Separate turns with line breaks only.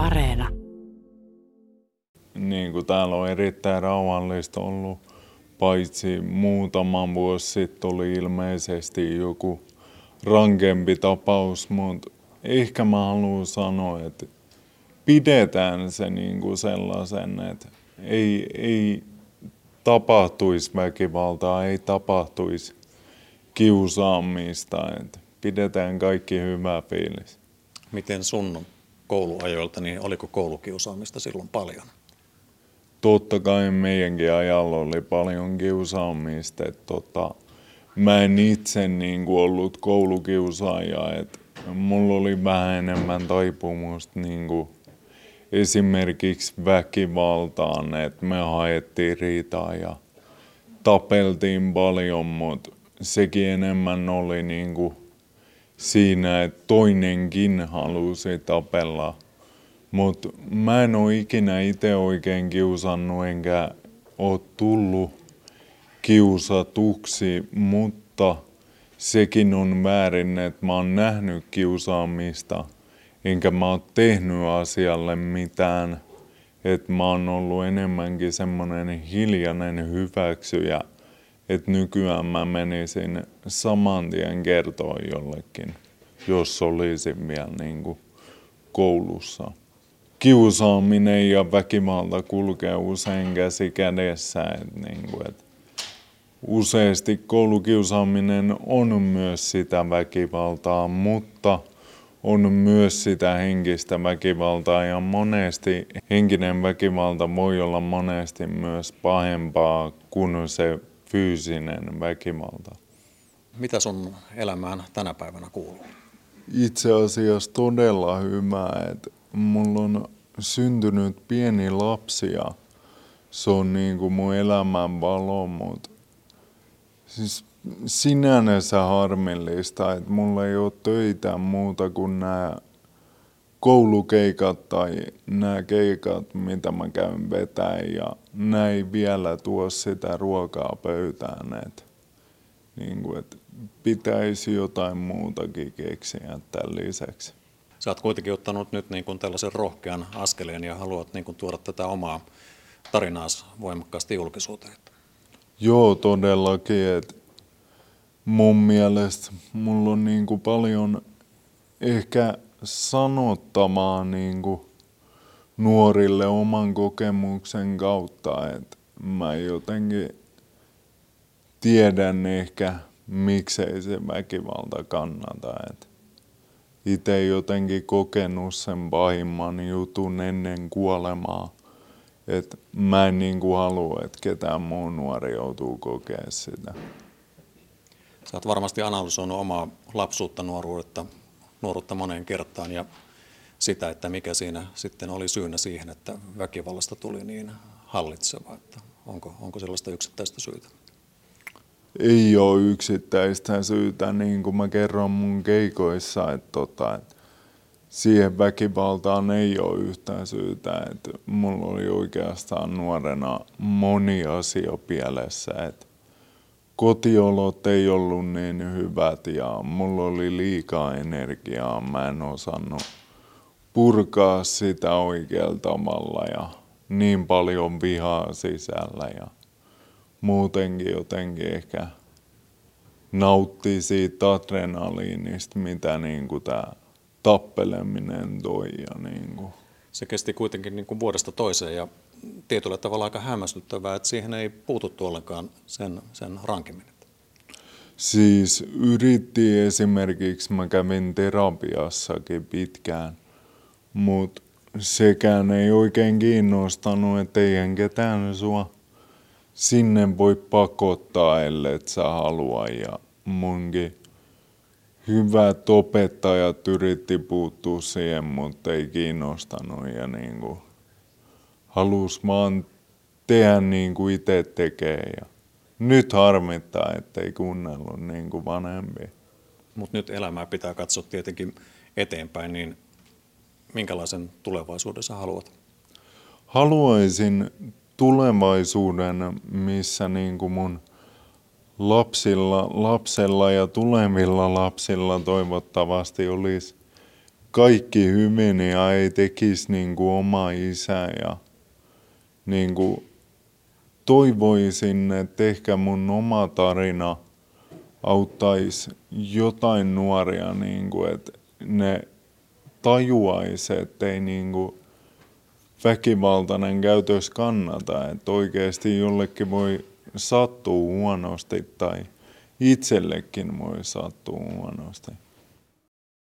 Areena.
Niin kuin täällä on erittäin rauhallista ollut, paitsi muutama vuosi sitten oli ilmeisesti joku rankempi tapaus, mutta ehkä mä haluan sanoa, että pidetään se niin kuin sellaisen, että ei, ei tapahtuisi väkivaltaa, ei tapahtuisi kiusaamista, että pidetään kaikki hyvä fiilis.
Miten sun kouluajoilta, niin oliko koulukiusaamista silloin paljon?
Totta kai meidänkin ajalla oli paljon kiusaamista. Että tota, mä en itse niin kuin ollut koulukiusaaja, että mulla oli vähän enemmän taipumusta niin kuin esimerkiksi väkivaltaan, että me haettiin riitaa ja tapeltiin paljon, mutta sekin enemmän oli niin kuin siinä, että toinenkin halusi tapella. Mutta mä en ole ikinä itse oikein kiusannut enkä ole tullut kiusatuksi, mutta sekin on väärin, että mä oon nähnyt kiusaamista, enkä mä oon tehnyt asialle mitään. Että mä oon ollut enemmänkin semmoinen hiljainen hyväksyjä, että nykyään mä menisin saman tien kertoa jollekin, jos olisin vielä niin kuin koulussa. Kiusaaminen ja väkivalta kulkee usein käsi kädessä. Että niin kuin, että useasti koulukiusaaminen on myös sitä väkivaltaa, mutta on myös sitä henkistä väkivaltaa ja monesti henkinen väkivalta voi olla monesti myös pahempaa kuin se fyysinen väkivalta.
Mitä sun elämään tänä päivänä kuuluu?
Itse asiassa todella hyvä, että mulla on syntynyt pieni lapsi ja se on niin kuin mun elämän valo, mutta siis sinänsä harmillista, että mulla ei ole töitä muuta kuin nämä koulukeikat tai nämä keikat, mitä mä käyn vetämään ja näin vielä tuo sitä ruokaa pöytään, että, niin kuin, että pitäisi jotain muutakin keksiä tämän lisäksi.
Sä oot kuitenkin ottanut nyt niin kuin tällaisen rohkean askeleen ja haluat niin kuin tuoda tätä omaa tarinaas voimakkaasti julkisuuteen.
Joo, todellakin. Että mun mielestä mulla on niin kuin paljon ehkä sanottamaa niin kuin nuorille oman kokemuksen kautta, että mä jotenkin tiedän ehkä miksei se väkivalta kannata. Että itse jotenkin kokenut sen pahimman jutun ennen kuolemaa. Että mä en niin kuin halua, että ketään muu nuori joutuu kokemaan sitä.
Sä oot varmasti analysoinut omaa lapsuutta, nuoruutta, nuoruutta moneen kertaan ja sitä, että mikä siinä sitten oli syynä siihen, että väkivallasta tuli niin hallitseva. Että onko, onko sellaista yksittäistä syytä?
Ei ole yksittäistä syytä, niin kuin mä kerron mun keikoissa, että, tota, että siihen väkivaltaan ei ole yhtään syytä. Että mulla oli oikeastaan nuorena moni asia pielessä. Että kotiolot ei ollut niin hyvät ja mulla oli liikaa energiaa. Mä en osannut purkaa sitä oikealla tavalla ja niin paljon vihaa sisällä ja muutenkin jotenkin ehkä nauttii siitä adrenaliinista, mitä niin kuin tämä tappeleminen toi. Ja niin kuin.
Se kesti kuitenkin niin kuin vuodesta toiseen ja tietyllä tavalla aika hämmästyttävää, että siihen ei puututtu ollenkaan sen, sen rankemmin.
Siis yritti esimerkiksi, mä kävin terapiassakin pitkään, mutta sekään ei oikein kiinnostanut, että eihän ketään sua sinne voi pakottaa, ellei sä halua. Ja munkin hyvät opettajat yritti puuttua siihen, mutta ei kiinnostanut ja niin kuin halus vaan tehdä niin kuin itse tekee. Ja nyt harmittaa, ettei kuunnellut niin kuin vanhempi.
Mutta nyt elämää pitää katsoa tietenkin eteenpäin, niin minkälaisen tulevaisuuden sä haluat?
Haluaisin tulevaisuuden, missä niin kuin mun lapsilla, lapsella ja tulevilla lapsilla toivottavasti olisi kaikki hyvin ja ei tekisi niin kuin oma isä ja niin kuin toivoisin, että ehkä mun oma tarina auttaisi jotain nuoria, niin kuin, että ne tajuaisi, että ei niin kuin väkivaltainen käytös kannata, että oikeasti jollekin voi sattua huonosti tai itsellekin voi sattua huonosti.